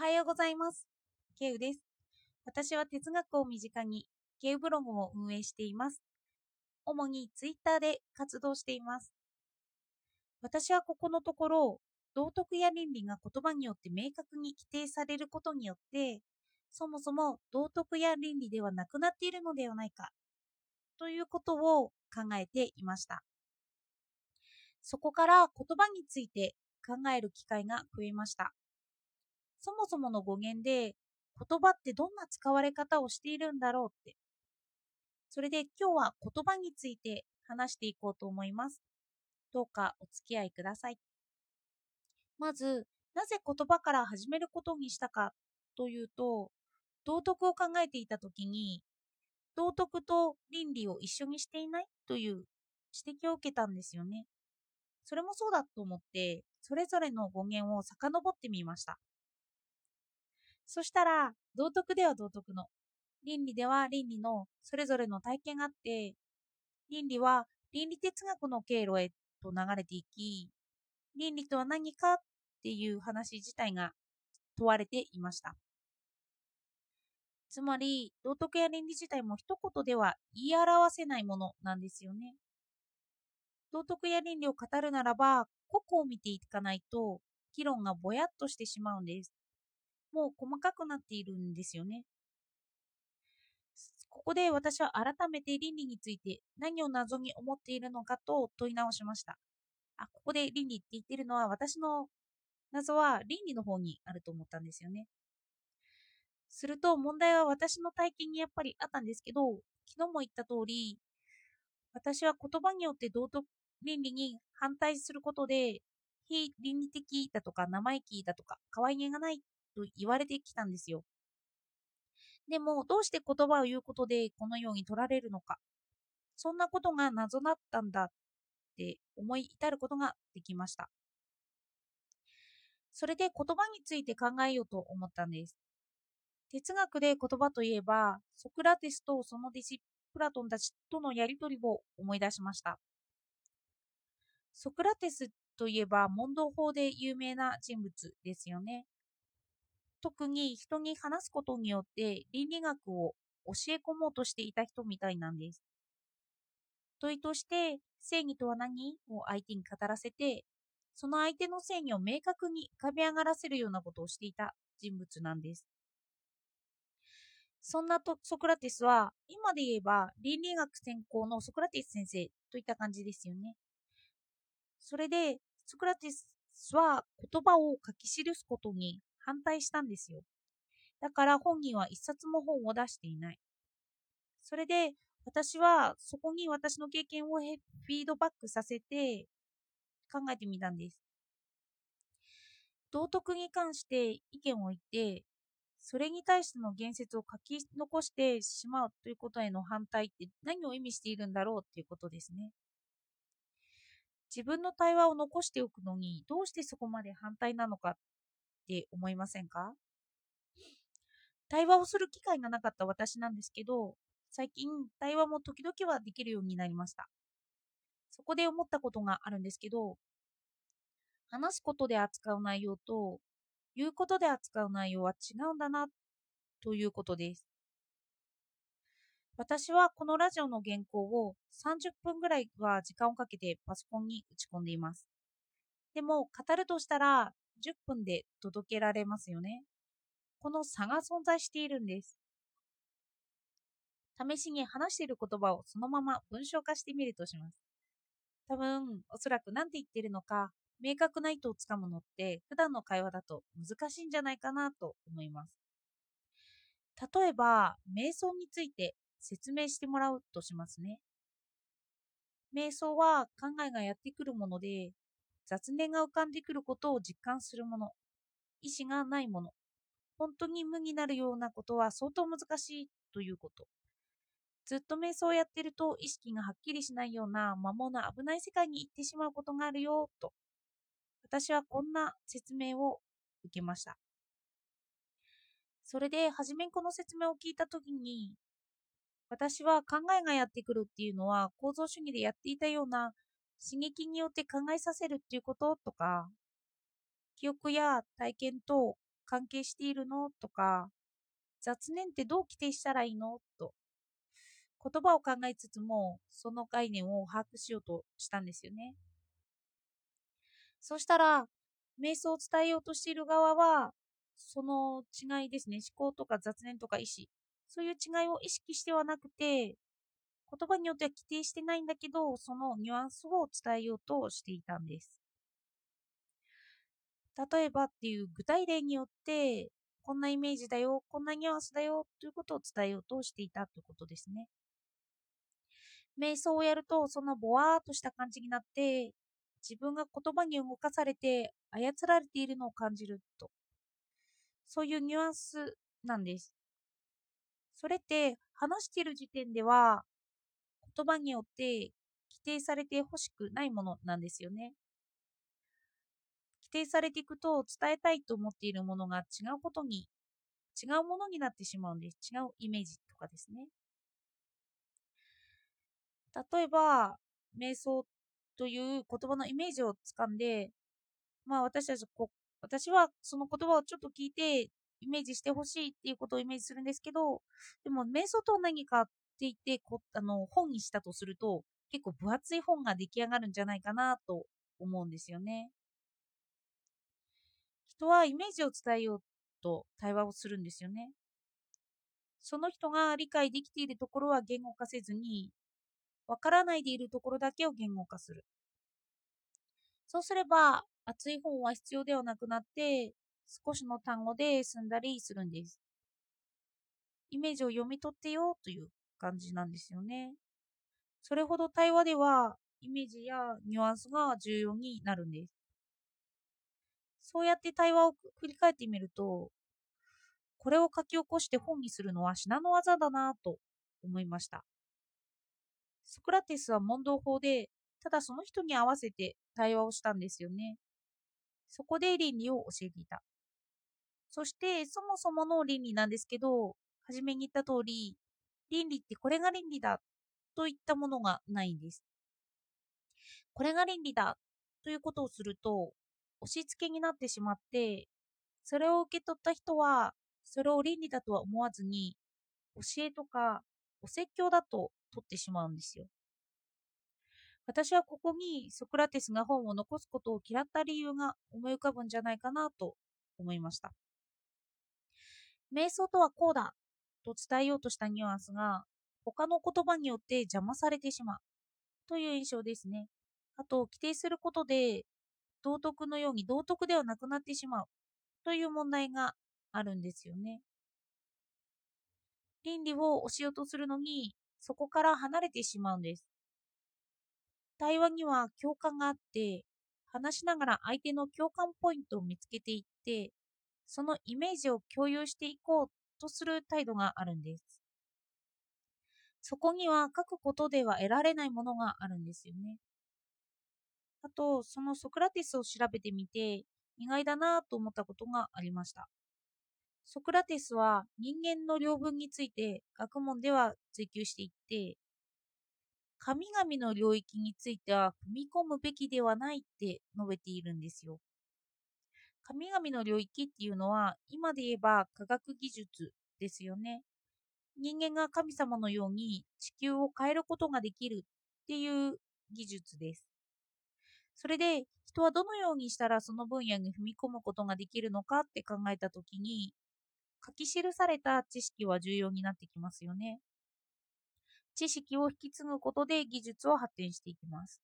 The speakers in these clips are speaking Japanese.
はようございます。ケウです。私は哲学を身近にケウブログを運営しています。主にツイッターで活動しています。私はここのところ、道徳や倫理が言葉によって明確に規定されることによって、そもそも道徳や倫理ではなくなっているのではないか、ということを考えていました。そこから言葉について考える機会が増えました。そもそもの語源で言葉ってどんな使われ方をしているんだろうって。それで今日は言葉について話していこうと思います。どうかお付き合いください。まず、なぜ言葉から始めることにしたかというと、道徳を考えていたときに、道徳と倫理を一緒にしていないという指摘を受けたんですよね。それもそうだと思って、それぞれの語源を遡ってみました。そしたら、道徳では道徳の、倫理では倫理のそれぞれの体験があって、倫理は倫理哲学の経路へと流れていき、倫理とは何かっていう話自体が問われていました。つまり、道徳や倫理自体も一言では言い表せないものなんですよね。道徳や倫理を語るならば、個々を見ていかないと、議論がぼやっとしてしまうんです。もう細かくなっているんですよね。ここで私は改めて倫理について何を謎に思っているのかと問い直しました。あ、ここで倫理って言ってるのは私の謎は倫理の方にあると思ったんですよね。すると問題は私の体験にやっぱりあったんですけど、昨日も言った通り、私は言葉によって道徳倫理に反対することで、非倫理的だとか生意気だとか可愛げがないと言われてきたんですよ。でも、どうして言葉を言うことでこのように取られるのか。そんなことが謎だったんだって思い至ることができました。それで言葉について考えようと思ったんです。哲学で言葉といえば、ソクラテスとその弟子プラトンたちとのやりとりを思い出しました。ソクラテスといえば問答法で有名な人物ですよね。特に人に話すことによって倫理学を教え込もうとしていた人みたいなんです。問いとして正義とは何？を相手に語らせて、その相手の正義を明確に浮かび上がらせるようなことをしていた人物なんです。そんなとソクラテスは、今で言えば倫理学専攻のソクラテス先生といった感じですよね。それで、ソクラテスは言葉を書き記すことに反対したんですよ。だから本人は一冊も本を出していない。それで、私はそこに私の経験をフィードバックさせて考えてみたんです。道徳に関して意見を言って、それに対しての言説を書き残してしまうということへの反対って何を意味しているんだろうっていうことですね。自分の対話を残しておくのにどうしてそこまで反対なのかって思いませんか？対話をする機会がなかった私なんですけど、最近対話も時々はできるようになりました。そこで思ったことがあるんですけど、話すことで扱う内容と言うことで扱う内容は違うんだなということです。私はこのラジオの原稿を30分ぐらいは時間をかけてパソコンに打ち込んでいます。でも語るとしたら10分で届けられますよね。この差が存在しているんです。試しに話している言葉をそのまま文章化してみるとします。多分、おそらく何て言ってるのか、明確な意図をつかむのって普段の会話だと難しいんじゃないかなと思います。例えば、瞑想について説明してもらうとしますね。瞑想は考えがやってくるもので、雑念が浮かんでくることを実感するもの、意志がないもの、本当に無になるようなことは相当難しいということ。ずっと瞑想をやってると意識がはっきりしないような魔物な危ない世界に行ってしまうことがあるよと私はこんな説明を受けました。それで、初めにこの説明を聞いたときに、私は考えがやってくるっていうのは構造主義でやっていたような刺激によって考えさせるっていうこととか、記憶や体験と関係しているのとか、雑念ってどう規定したらいいのと、言葉を考えつつも、その概念を把握しようとしたんですよね。そしたら、瞑想を伝えようとしている側は、その違いですね、思考とか雑念とか意思、そういう違いを意識してはなくて、言葉によっては規定してないんだけど、そのニュアンスを伝えようとしていたんです。例えばっていう具体例によって、こんなイメージだよ、こんなニュアンスだよということを伝えようとしていたということですね。瞑想をやると、そのぼわーっとした感じになって、自分が言葉に動かされて操られているのを感じると。そういうニュアンスなんです。それって話している時点では言葉によって規定されてほしくないものなんですよね。規定されていくと伝えたいと思っているものが違うことに違うものになってしまうんです。違うイメージとかですね。例えば、瞑想という言葉のイメージをつかんで、まあ私たちこ、私はその言葉をちょっと聞いてイメージしてほしいっていうことをイメージするんですけど、でも瞑想とは何かって言ってこあの本にしたとすると、結構分厚い本が出来上がるんじゃないかなと思うんですよね。人はイメージを伝えようと対話をするんですよね。その人が理解できているところは言語化せずに、わからないでいるところだけを言語化する。そうすれば、熱い本は必要ではなくなって、少しの単語で済んだりするんです。イメージを読み取ってよという感じなんですよね。それほど対話ではイメージやニュアンスが重要になるんです。そうやって対話を振り返ってみると、これを書き起こして本にするのは至難の技だなと思いました。ソクラテスは問答法で、ただその人に合わせて対話をしたんですよね。そこで倫理を教えていた。そして、そもそもの倫理なんですけど、初めに言った通り、倫理ってこれが倫理だといったものがないんです。これが倫理だということをすると、押し付けになってしまって、それを受け取った人は、それを倫理だとは思わずに、教えとかお説教だと取ってしまうんですよ。私はここにソクラテスが本を残すことを嫌った理由が思い浮かぶんじゃないかなと思いました。瞑想とはこうだと伝えようとしたニュアンスが他の言葉によって邪魔されてしまうという印象ですね。あと、規定することで道徳のように道徳ではなくなってしまうという問題があるんですよね。倫理を教えようとするのにそこから離れてしまうんです。対話には共感があって、話しながら相手の共感ポイントを見つけていって、そのイメージを共有していこうとする態度があるんです。そこには書くことでは得られないものがあるんですよね。あと、そのソクラテスを調べてみて、意外だなと思ったことがありました。ソクラテスは人間の領分について学問では追求していって、神々の領域については踏み込むべきではないって述べているんですよ。神々の領域っていうのは今で言えば科学技術ですよね。人間が神様のように地球を変えることができるっていう技術です。それで人はどのようにしたらその分野に踏み込むことができるのかって考えたときに書き記された知識は重要になってきますよね。知識を引き継ぐことで技術を発展していきます。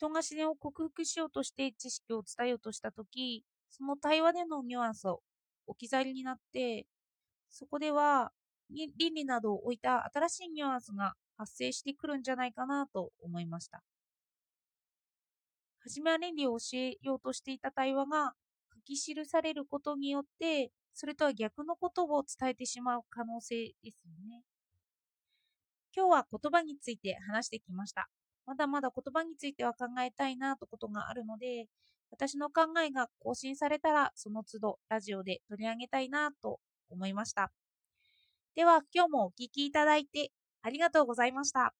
人が自然を克服しようとして知識を伝えようとしたとき、その対話でのニュアンスを置き去りになって、そこでは倫理などを置いた新しいニュアンスが発生してくるんじゃないかなと思いました。初めは倫理を教えようとしていた対話が書き記されることによって、それとは逆のことを伝えてしまう可能性ですよね。今日は言葉について話してきました。まだまだ言葉については考えたいなとことがあるので、私の考えが更新されたら、その都度ラジオで取り上げたいなと思いました。では、今日もお聴きいただいてありがとうございました。